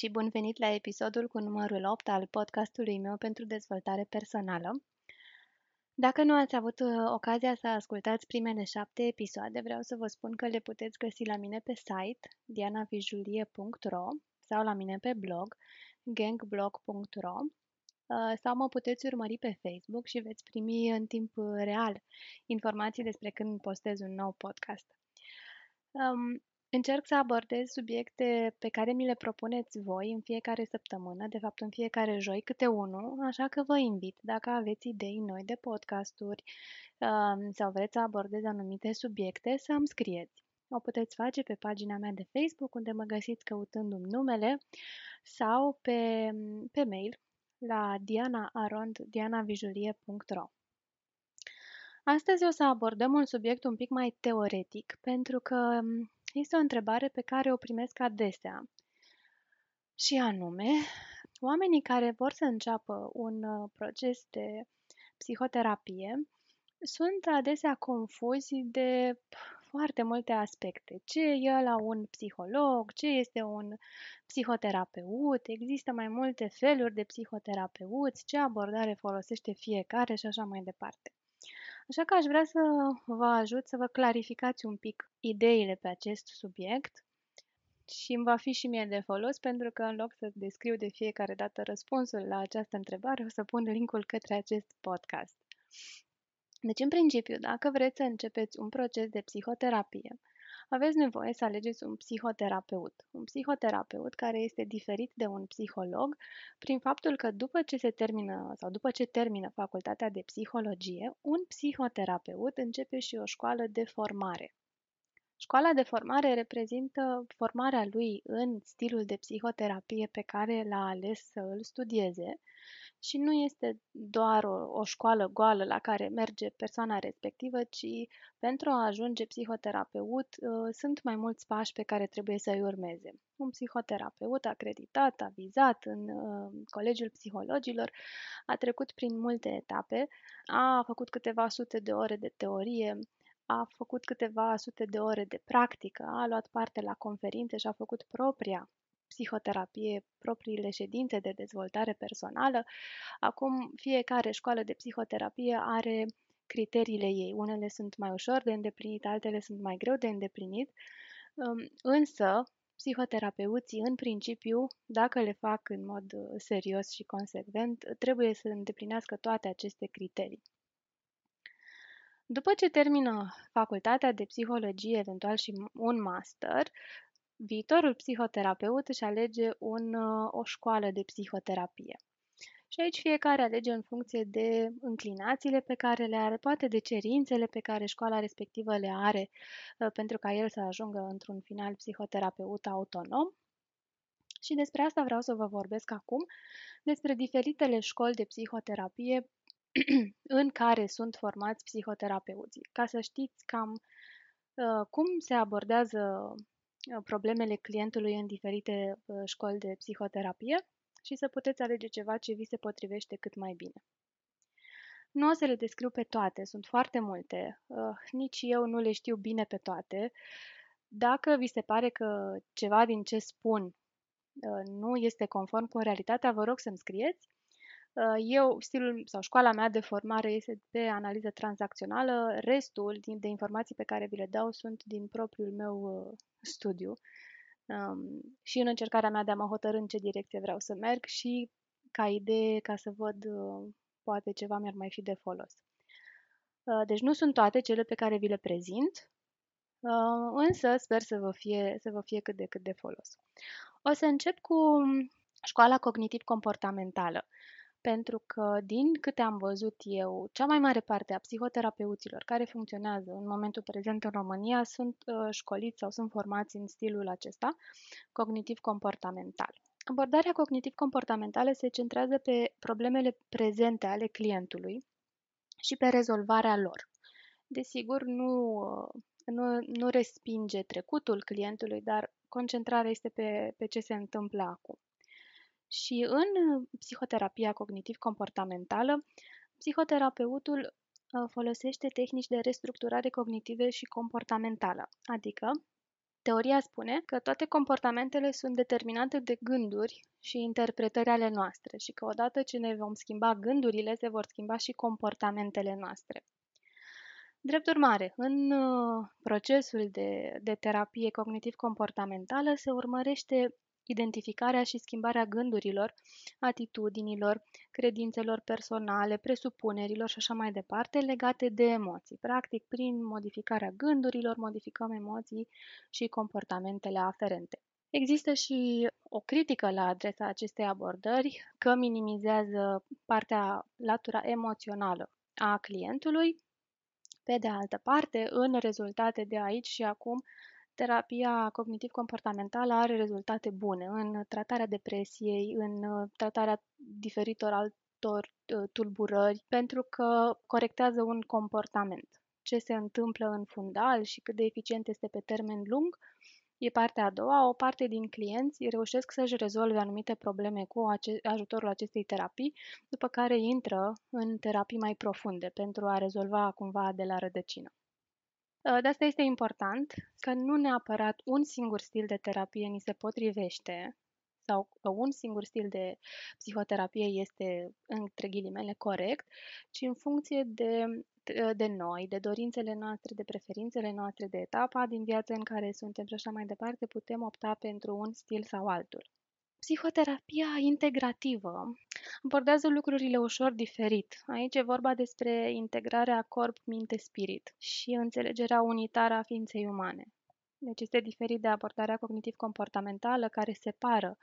și bun venit la episodul cu numărul 8 al podcastului meu pentru dezvoltare personală. Dacă nu ați avut uh, ocazia să ascultați primele șapte episoade, vreau să vă spun că le puteți găsi la mine pe site dianavijulie.ro sau la mine pe blog gangblog.ro uh, sau mă puteți urmări pe Facebook și veți primi în timp real informații despre când postez un nou podcast. Um, Încerc să abordez subiecte pe care mi le propuneți voi în fiecare săptămână, de fapt în fiecare joi câte unul, așa că vă invit, dacă aveți idei noi de podcasturi um, sau vreți să abordez anumite subiecte, să îmi scrieți. O puteți face pe pagina mea de Facebook, unde mă găsiți căutându-mi numele, sau pe, pe mail la dianaarond.dianavijulie.ro Astăzi o să abordăm un subiect un pic mai teoretic, pentru că um, este o întrebare pe care o primesc adesea. Și anume, oamenii care vor să înceapă un uh, proces de psihoterapie sunt adesea confuzi de foarte multe aspecte. Ce e la un psiholog, ce este un psihoterapeut, există mai multe feluri de psihoterapeuți, ce abordare folosește fiecare și așa mai departe. Așa că aș vrea să vă ajut să vă clarificați un pic ideile pe acest subiect și îmi va fi și mie de folos pentru că în loc să descriu de fiecare dată răspunsul la această întrebare, o să pun linkul către acest podcast. Deci, în principiu, dacă vreți să începeți un proces de psihoterapie, aveți nevoie să alegeți un psihoterapeut. Un psihoterapeut care este diferit de un psiholog prin faptul că după ce se termină sau după ce termină facultatea de psihologie, un psihoterapeut începe și o școală de formare. Școala de formare reprezintă formarea lui în stilul de psihoterapie pe care l-a ales să îl studieze și nu este doar o, o școală goală la care merge persoana respectivă, ci pentru a ajunge psihoterapeut uh, sunt mai mulți pași pe care trebuie să-i urmeze. Un psihoterapeut acreditat, avizat în uh, Colegiul Psihologilor, a trecut prin multe etape, a făcut câteva sute de ore de teorie, a făcut câteva sute de ore de practică, a luat parte la conferințe și a făcut propria psihoterapie, propriile ședințe de dezvoltare personală. Acum, fiecare școală de psihoterapie are criteriile ei. Unele sunt mai ușor de îndeplinit, altele sunt mai greu de îndeplinit, um, însă psihoterapeuții, în principiu, dacă le fac în mod uh, serios și consecvent, trebuie să îndeplinească toate aceste criterii. După ce termină facultatea de psihologie, eventual și un master, viitorul psihoterapeut își alege un, uh, o școală de psihoterapie. Și aici fiecare alege în funcție de înclinațiile pe care le are, poate de cerințele pe care școala respectivă le are uh, pentru ca el să ajungă într-un final psihoterapeut autonom. Și despre asta vreau să vă vorbesc acum, despre diferitele școli de psihoterapie în care sunt formați psihoterapeuții, ca să știți cam uh, cum se abordează uh, problemele clientului în diferite uh, școli de psihoterapie și să puteți alege ceva ce vi se potrivește cât mai bine. Nu o să le descriu pe toate, sunt foarte multe, nici eu nu le știu bine pe toate. Dacă vi se pare că ceva din ce spun nu este conform cu realitatea, vă rog să-mi scrieți Uh, eu, stilul sau școala mea de formare este pe analiză tranzacțională, restul din, de informații pe care vi le dau sunt din propriul meu uh, studiu um, și în încercarea mea de a mă hotărâ în ce direcție vreau să merg și ca idee, ca să văd uh, poate ceva mi-ar mai fi de folos. Uh, deci nu sunt toate cele pe care vi le prezint, uh, însă sper să vă, fie, să vă fie cât de cât de folos. O să încep cu școala cognitiv-comportamentală. Uh, pentru că, din câte am văzut eu, cea mai mare parte a psihoterapeuților care funcționează în momentul prezent în România sunt uh, școliți sau sunt formați în stilul acesta, cognitiv-comportamental. Abordarea cognitiv-comportamentală se centrează pe problemele prezente ale clientului și pe rezolvarea lor. Desigur, nu, uh, nu, nu respinge trecutul clientului, dar concentrarea este pe, pe ce se întâmplă acum. Și în uh, psihoterapia cognitiv-comportamentală, psihoterapeutul uh, folosește tehnici de restructurare cognitive și comportamentală, adică Teoria spune că toate comportamentele sunt determinate de gânduri și interpretări ale noastre și că odată ce ne vom schimba gândurile, se vor schimba și comportamentele noastre. Drept urmare, în uh, procesul de, de terapie cognitiv-comportamentală se urmărește identificarea și schimbarea gândurilor, atitudinilor, credințelor personale, presupunerilor și așa mai departe legate de emoții. Practic, prin modificarea gândurilor, modificăm emoții și comportamentele aferente. Există și o critică la adresa acestei abordări că minimizează partea, latura emoțională a clientului. Pe de altă parte, în rezultate de aici și acum, terapia cognitiv-comportamentală are rezultate bune în tratarea depresiei, în uh, tratarea diferitor altor uh, tulburări, pentru că corectează un comportament. Ce se întâmplă în fundal și cât de eficient este pe termen lung, E partea a doua, o parte din clienți reușesc să-și rezolve anumite probleme cu ajutorul acestei terapii, după care intră în terapii mai profunde pentru a rezolva cumva de la rădăcină. Ă, de asta este important că nu neapărat un singur stil de terapie ni se potrivește sau că un singur stil de psihoterapie este, între ghilimele, corect, ci în funcție de, de noi, de dorințele noastre, de preferințele noastre, de etapa din viață în care suntem și așa mai departe, putem opta pentru un stil sau altul. Psihoterapia integrativă abordează lucrurile ușor diferit. Aici e vorba despre integrarea corp-minte-spirit și înțelegerea unitară a ființei umane. Deci este diferit de abordarea cognitiv-comportamentală care separă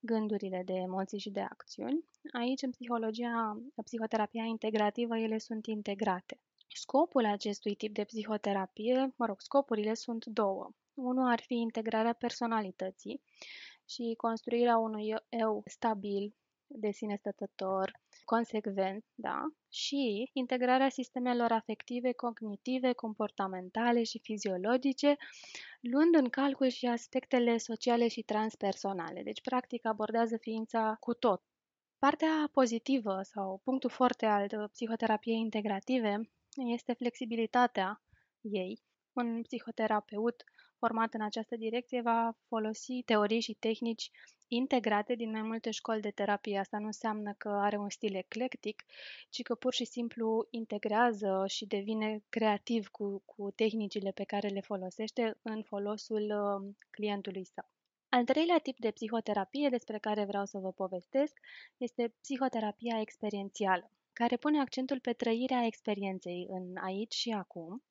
gândurile de emoții și de acțiuni. Aici, în psihologia, psihoterapia integrativă, ele sunt integrate. Scopul acestui tip de psihoterapie, mă rog, scopurile sunt două. Unul ar fi integrarea personalității și construirea unui eu stabil, de sine stătător, consecvent, da? Și integrarea sistemelor afective, cognitive, comportamentale și fiziologice, luând în calcul și aspectele sociale și transpersonale. Deci, practic, abordează ființa cu tot. Partea pozitivă sau punctul forte al psihoterapiei integrative este flexibilitatea ei. Un psihoterapeut format în această direcție va folosi teorii și tehnici integrate din mai multe școli de terapie. Asta nu înseamnă că are un stil eclectic, ci că pur și simplu integrează și devine creativ cu, cu tehnicile pe care le folosește în folosul uh, clientului său. Al treilea tip de psihoterapie despre care vreau să vă povestesc este psihoterapia experiențială, care pune accentul pe trăirea experienței în aici și acum,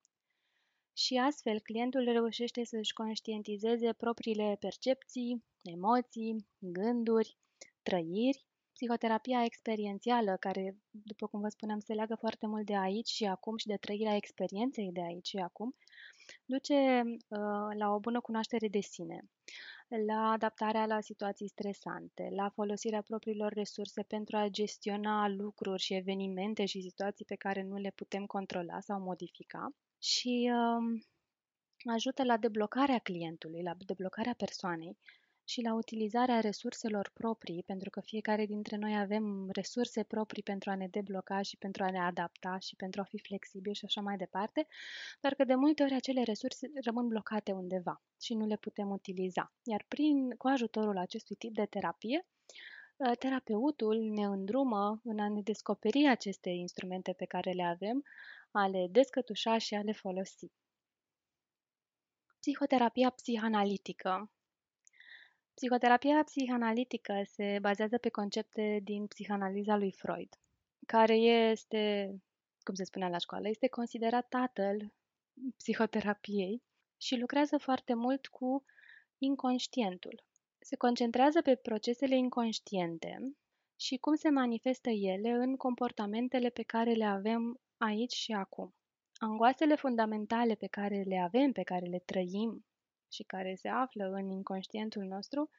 și astfel clientul reușește să-și conștientizeze propriile percepții, emoții, gânduri, trăiri. Psihoterapia experiențială, care, după cum vă spuneam, se leagă foarte mult de aici și acum și de trăirea experienței de aici și acum, duce uh, la o bună cunoaștere de sine, la adaptarea la situații stresante, la folosirea propriilor resurse pentru a gestiona lucruri și evenimente și situații pe care nu le putem controla sau modifica și uh, ajută la deblocarea clientului, la deblocarea persoanei și la utilizarea resurselor proprii, pentru că fiecare dintre noi avem resurse proprii pentru a ne debloca și pentru a ne adapta și pentru a fi flexibil și așa mai departe, dar că de multe ori acele resurse rămân blocate undeva și nu le putem utiliza. Iar prin, cu ajutorul acestui tip de terapie, ă, terapeutul ne îndrumă în a ne descoperi aceste instrumente pe care le avem, a le descătușa și a le folosi. Psihoterapia psihanalitică Psihoterapia psihanalitică se bazează pe concepte din psihanaliza lui Freud, care este, cum se spunea la școală, este considerat tatăl psihoterapiei și lucrează foarte mult cu inconștientul. Se concentrează pe procesele inconștiente și cum se manifestă ele în comportamentele pe care le avem aici și acum. Angoasele fundamentale pe care le avem, pe care le trăim și care se află în inconștientul nostru,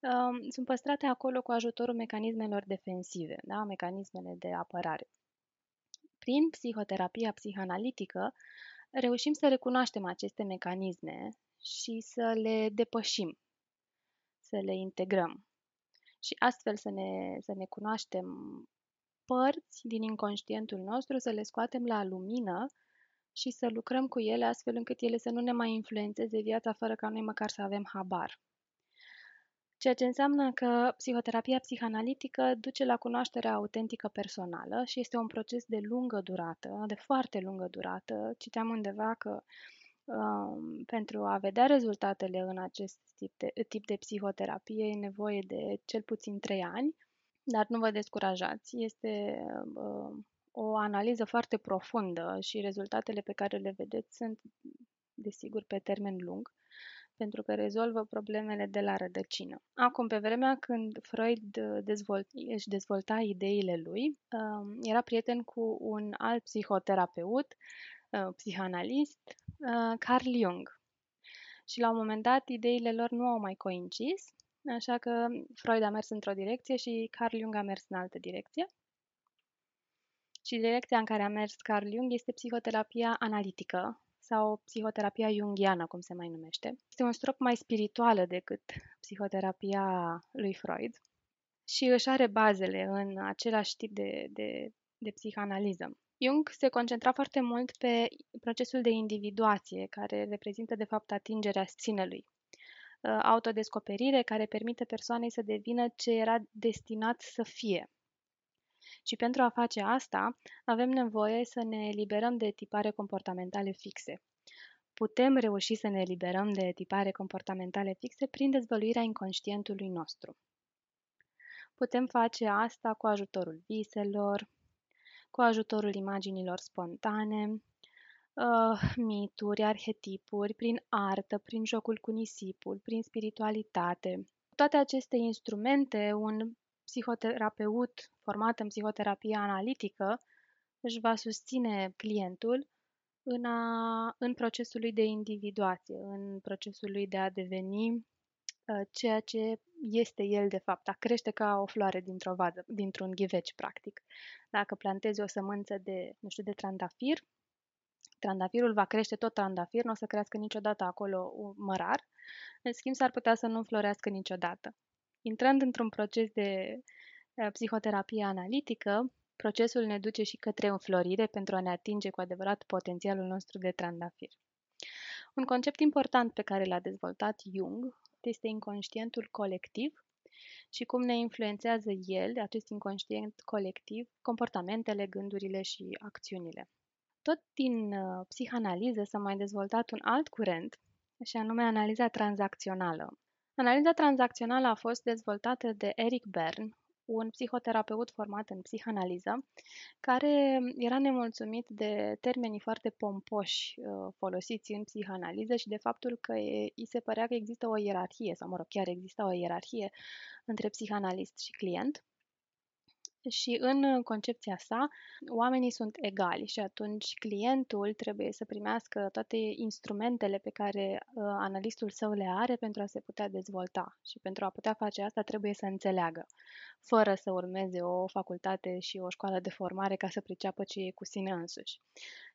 um, sunt păstrate acolo cu ajutorul mecanismelor defensive, da? mecanismele de apărare. Prin psihoterapia psihanalitică, reușim să recunoaștem aceste mecanisme și să le depășim, să le integrăm și astfel să ne, să ne cunoaștem părți din inconștientul nostru, să le scoatem la lumină și să lucrăm cu ele astfel încât ele să nu ne mai influențeze viața fără ca noi măcar să avem habar. Ceea ce înseamnă că psihoterapia psihanalitică duce la cunoașterea autentică personală și este un proces de lungă durată, de foarte lungă durată. Citeam undeva că um, pentru a vedea rezultatele în acest tip de, tip de psihoterapie e nevoie de cel puțin 3 ani, dar nu vă descurajați. Este uh, o analiză foarte profundă și rezultatele pe care le vedeți sunt, desigur, pe termen lung pentru că rezolvă problemele de la rădăcină. Acum, pe vremea când Freud dezvolt, își dezvolta ideile lui, um, era prieten cu un alt psihoterapeut, uh, psihanalist, uh, Carl Jung. Și la un moment dat, ideile lor nu au mai coincis, așa că Freud a mers într-o direcție și Carl Jung a mers în altă direcție. Și direcția în care a mers Carl Jung este psihoterapia analitică, sau psihoterapia jungiană, cum se mai numește. Este un strop mai spirituală decât psihoterapia lui Freud și își are bazele în același tip de, de, de psihanaliză. Jung se concentra foarte mult pe procesul de individuație, care reprezintă de fapt atingerea sinelui. Uh, autodescoperire care permite persoanei să devină ce era destinat să fie, și pentru a face asta, avem nevoie să ne eliberăm de tipare comportamentale fixe. Putem reuși să ne eliberăm de tipare comportamentale fixe prin dezvăluirea inconștientului nostru. Putem face asta cu ajutorul viselor, cu ajutorul imaginilor spontane, uh, mituri, arhetipuri, prin artă, prin jocul cu nisipul, prin spiritualitate. Toate aceste instrumente, un psihoterapeut format în psihoterapie analitică își va susține clientul în, a, în procesul lui de individuație, în procesul lui de a deveni uh, ceea ce este el de fapt, a crește ca o floare dintr-o vază, dintr-un ghiveci, practic. Dacă plantezi o sămânță de, nu știu, de trandafir, trandafirul va crește tot trandafir, nu o să crească niciodată acolo mărar, în schimb s-ar putea să nu florească niciodată. Intrând într-un proces de uh, psihoterapie analitică, procesul ne duce și către înflorire pentru a ne atinge cu adevărat potențialul nostru de trandafir. Un concept important pe care l-a dezvoltat Jung este inconștientul colectiv și cum ne influențează el, acest inconștient colectiv, comportamentele, gândurile și acțiunile. Tot din uh, psihanaliză s-a mai dezvoltat un alt curent, și anume analiza tranzacțională, Analiza tranzacțională a fost dezvoltată de Eric Bern, un psihoterapeut format în psihanaliză, care era nemulțumit de termenii foarte pompoși uh, folosiți în psihanaliză și de faptul că îi se părea că există o ierarhie, sau mă rog, chiar există o ierarhie între psihanalist și client și în concepția sa, oamenii sunt egali și atunci clientul trebuie să primească toate instrumentele pe care uh, analistul său le are pentru a se putea dezvolta. Și pentru a putea face asta trebuie să înțeleagă, fără să urmeze o facultate și o școală de formare ca să priceapă ce e cu sine însuși.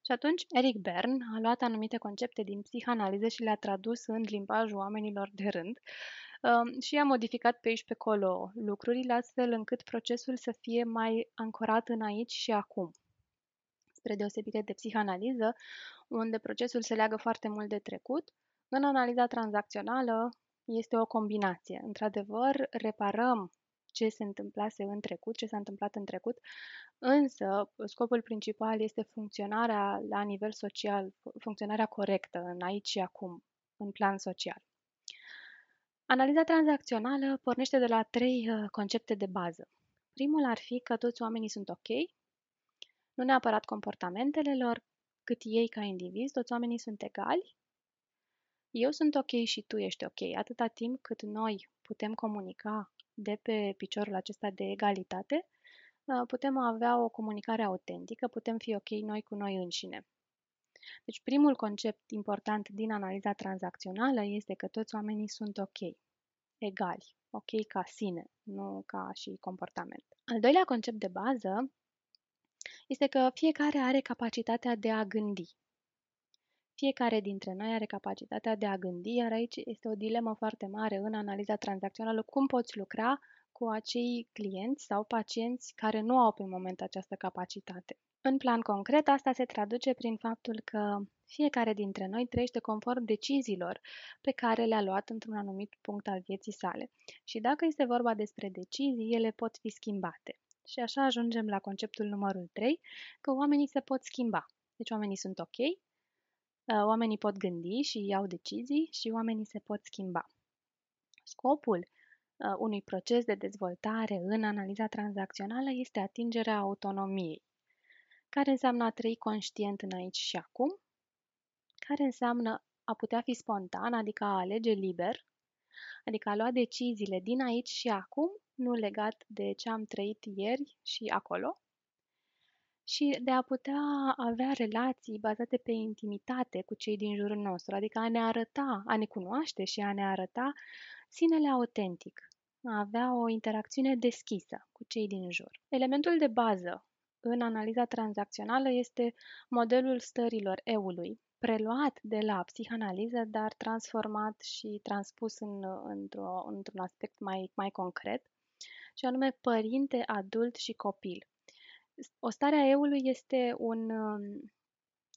Și atunci Eric Bern a luat anumite concepte din psihanaliză și le-a tradus în limbajul oamenilor de rând, și am modificat pe aici pe acolo lucrurile astfel încât procesul să fie mai ancorat în aici și acum. Spre deosebire de psihanaliză, unde procesul se leagă foarte mult de trecut, în analiza tranzacțională este o combinație. Într-adevăr, reparăm ce se întâmplase în trecut, ce s-a întâmplat în trecut, însă scopul principal este funcționarea la nivel social, funcționarea corectă în aici și acum, în plan social. Analiza tranzacțională pornește de la trei uh, concepte de bază. Primul ar fi că toți oamenii sunt ok, nu neapărat comportamentele lor, cât ei ca indivizi, toți oamenii sunt egali. Eu sunt ok și tu ești ok, atâta timp cât noi putem comunica de pe piciorul acesta de egalitate, uh, putem avea o comunicare autentică, putem fi ok noi cu noi înșine. Deci primul concept important din analiza tranzacțională este că toți oamenii sunt ok, egali, ok ca sine, nu ca și comportament. Al doilea concept de bază este că fiecare are capacitatea de a gândi. Fiecare dintre noi are capacitatea de a gândi, iar aici este o dilemă foarte mare în analiza tranzacțională. Cum poți lucra cu acei clienți sau pacienți care nu au pe moment această capacitate? În plan concret, asta se traduce prin faptul că fiecare dintre noi trăiește conform deciziilor pe care le-a luat într-un anumit punct al vieții sale. Și dacă este vorba despre decizii, ele pot fi schimbate. Și așa ajungem la conceptul numărul 3, că oamenii se pot schimba. Deci oamenii sunt ok, uh, oamenii pot gândi și iau decizii și oamenii se pot schimba. Scopul uh, unui proces de dezvoltare în analiza tranzacțională este atingerea autonomiei. Care înseamnă a trăi conștient în aici și acum, care înseamnă a putea fi spontan, adică a alege liber, adică a lua deciziile din aici și acum, nu legat de ce am trăit ieri și acolo, și de a putea avea relații bazate pe intimitate cu cei din jurul nostru, adică a ne arăta, a ne cunoaște și a ne arăta sinele autentic, a avea o interacțiune deschisă cu cei din jur. Elementul de bază în analiza tranzacțională este modelul stărilor eului, preluat de la psihanaliză, dar transformat și transpus în, într-o, într-un aspect mai, mai concret, și anume părinte, adult și copil. O stare a eului este un,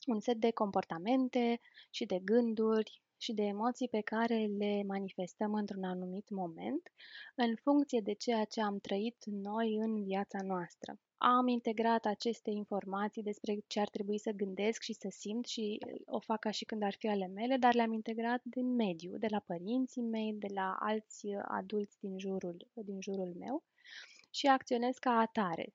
un set de comportamente și de gânduri și de emoții pe care le manifestăm într-un anumit moment, în funcție de ceea ce am trăit noi în viața noastră. Am integrat aceste informații despre ce ar trebui să gândesc și să simt și o fac ca și când ar fi ale mele, dar le-am integrat din mediu, de la părinții mei, de la alți adulți din jurul, din jurul meu și acționez ca atare.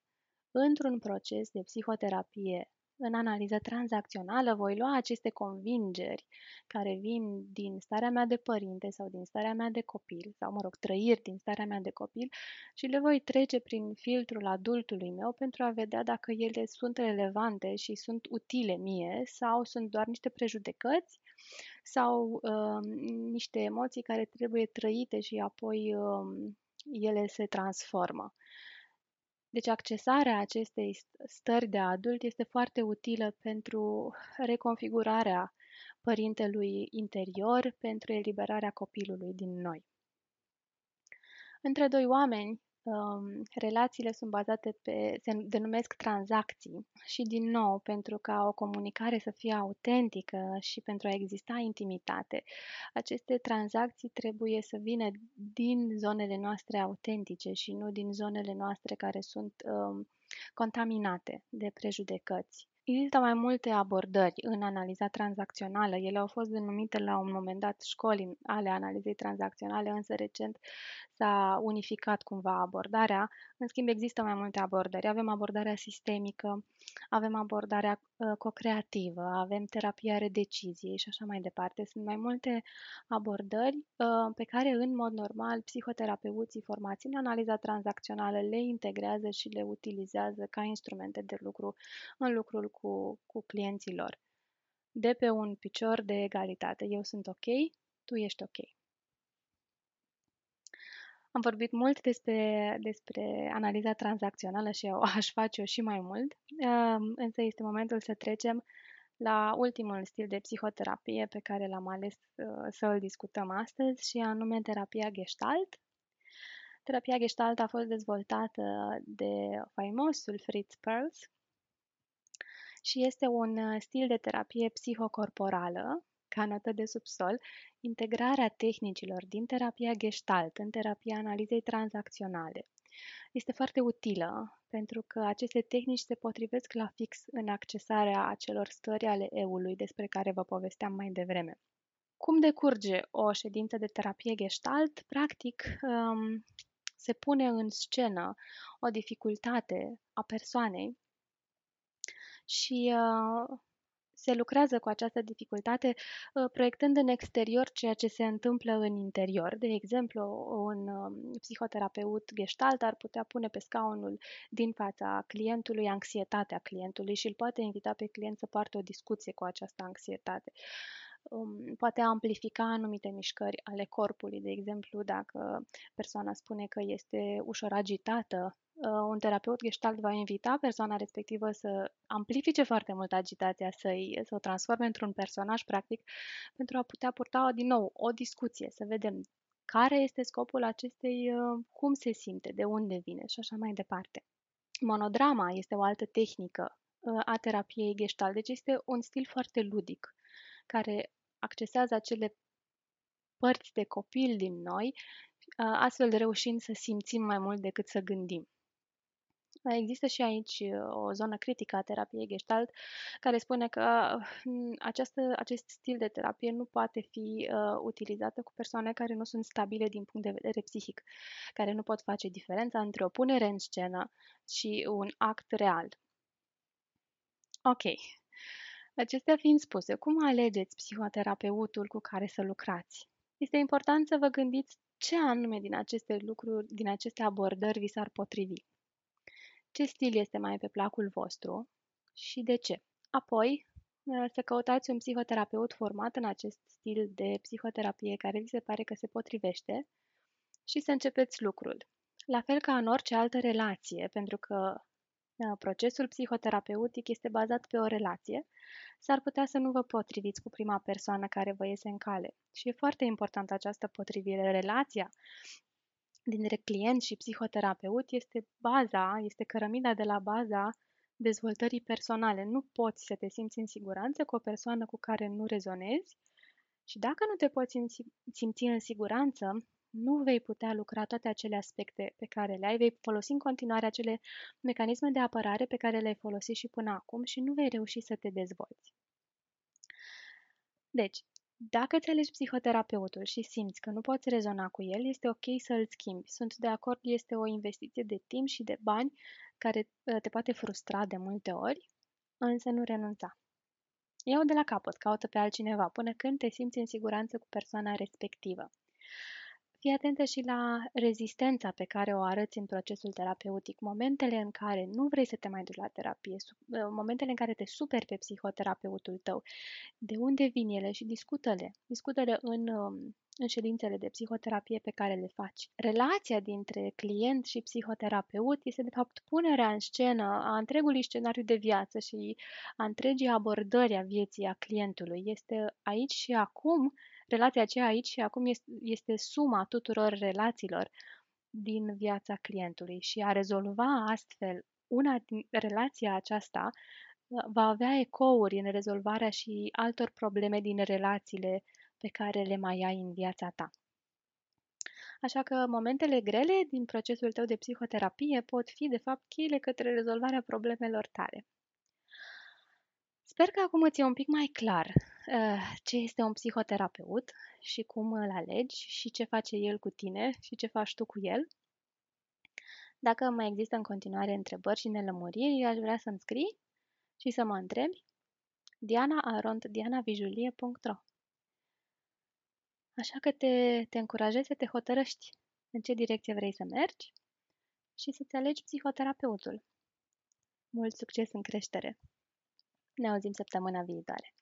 Într-un proces de psihoterapie în analiză tranzacțională voi lua aceste convingeri care vin din starea mea de părinte sau din starea mea de copil, sau, mă rog, trăiri din starea mea de copil și le voi trece prin filtrul adultului meu pentru a vedea dacă ele sunt relevante și sunt utile mie sau sunt doar niște prejudecăți sau uh, niște emoții care trebuie trăite și apoi uh, ele se transformă. Deci accesarea acestei stări de adult este foarte utilă pentru reconfigurarea părintelui interior, pentru eliberarea copilului din noi. Între doi oameni um, relațiile sunt bazate pe, se denumesc tranzacții și din nou, pentru ca o comunicare să fie autentică și pentru a exista intimitate, aceste tranzacții trebuie să vină din zonele noastre autentice și nu din zonele noastre care sunt um, contaminate de prejudecăți. Există mai multe abordări în analiza tranzacțională. Ele au fost denumite la un moment dat școli ale analizei tranzacționale, însă recent s-a unificat cumva abordarea. În schimb, există mai multe abordări. Avem abordarea sistemică, avem abordarea uh, co-creativă, avem terapia redeciziei și așa mai departe. Sunt mai multe abordări uh, pe care, în mod normal, psihoterapeuții formați în analiza tranzacțională le integrează și le utilizează ca instrumente de lucru în lucrul cu, cu clienții lor. De pe un picior de egalitate. Eu sunt ok, tu ești ok. Am vorbit mult despre, despre analiza tranzacțională și eu aș face-o și mai mult, însă este momentul să trecem la ultimul stil de psihoterapie pe care l-am ales uh, să îl discutăm astăzi și anume terapia Gestalt. Terapia Gestalt a fost dezvoltată de faimosul Fritz Perls și este un uh, stil de terapie psihocorporală ca notă de subsol, integrarea tehnicilor din terapia gestalt în terapia analizei tranzacționale. Este foarte utilă pentru că aceste tehnici se potrivesc la fix în accesarea acelor stări ale eului despre care vă povesteam mai devreme. Cum decurge o ședință de terapie gestalt? Practic, um, se pune în scenă o dificultate a persoanei și uh, se lucrează cu această dificultate uh, proiectând în exterior ceea ce se întâmplă în interior. De exemplu, un um, psihoterapeut gestalt ar putea pune pe scaunul din fața clientului anxietatea clientului și îl poate invita pe client să poartă o discuție cu această anxietate um, poate amplifica anumite mișcări ale corpului. De exemplu, dacă persoana spune că este ușor agitată, uh, un terapeut gestalt va invita persoana respectivă să amplifice foarte mult agitația, să-i, să o transforme într-un personaj practic, pentru a putea purta din nou o discuție, să vedem care este scopul acestei, uh, cum se simte, de unde vine și așa mai departe. Monodrama este o altă tehnică uh, a terapiei gestalt. Deci este un stil foarte ludic, care accesează acele părți de copil din noi, uh, astfel reușind să simțim mai mult decât să gândim. Există și aici uh, o zonă critică a terapiei gestalt care spune că uh, această, acest stil de terapie nu poate fi uh, utilizată cu persoane care nu sunt stabile din punct de vedere psihic, care nu pot face diferența între o punere în scenă și un act real. Ok. Acestea fiind spuse, cum alegeți psihoterapeutul cu care să lucrați? Este important să vă gândiți ce anume din aceste lucruri, din aceste abordări vi s-ar potrivi ce stil este mai pe placul vostru și de ce. Apoi, uh, să căutați un psihoterapeut format în acest stil de psihoterapie care vi se pare că se potrivește și să începeți lucrul. La fel ca în orice altă relație, pentru că uh, procesul psihoterapeutic este bazat pe o relație, s-ar putea să nu vă potriviți cu prima persoană care vă iese în cale. Și e foarte importantă această potrivire. Relația dintre client și psihoterapeut este baza, este cărămida de la baza dezvoltării personale. Nu poți să te simți în siguranță cu o persoană cu care nu rezonezi și dacă nu te poți simți în siguranță, nu vei putea lucra toate acele aspecte pe care le ai, vei folosi în continuare acele mecanisme de apărare pe care le-ai folosit și până acum și nu vei reuși să te dezvolți. Deci, dacă îți alegi psihoterapeutul și simți că nu poți rezona cu el, este ok să îl schimbi. Sunt de acord, este o investiție de timp și de bani care uh, te poate frustra de multe ori, însă nu renunța. Iau de la capăt, caută pe altcineva până când te simți în siguranță cu persoana respectivă. Fii atentă și la rezistența pe care o arăți în procesul terapeutic, momentele în care nu vrei să te mai duci la terapie, uh, momentele în care te superi pe psihoterapeutul tău, de unde vin ele și discută-le. Discută-le în, um, în ședințele de psihoterapie pe care le faci. Relația dintre client și psihoterapeut este de fapt punerea în scenă a întregului scenariu de viață și a întregii abordări a vieții a clientului. Este aici și acum relația aceea aici și acum este, este suma tuturor relațiilor din viața clientului și a rezolva astfel una din relația aceasta uh, va avea ecouri în rezolvarea și altor probleme din relațiile pe care le mai ai în viața ta. Așa că momentele grele din procesul tău de psihoterapie pot fi, de fapt, cheile către rezolvarea problemelor tale. Sper că acum îți e un pic mai clar uh, ce este un psihoterapeut și cum îl alegi și ce face el cu tine și ce faci tu cu el. Dacă mai există în continuare întrebări și nelămuriri, aș vrea să-mi scrii și să mă întrebi diana.dianavijulie.ro Așa că te, te încurajez să te hotărăști în ce direcție vrei să mergi și să-ți alegi psihoterapeutul. Mult succes în creștere! Ne auzim săptămâna viitoare!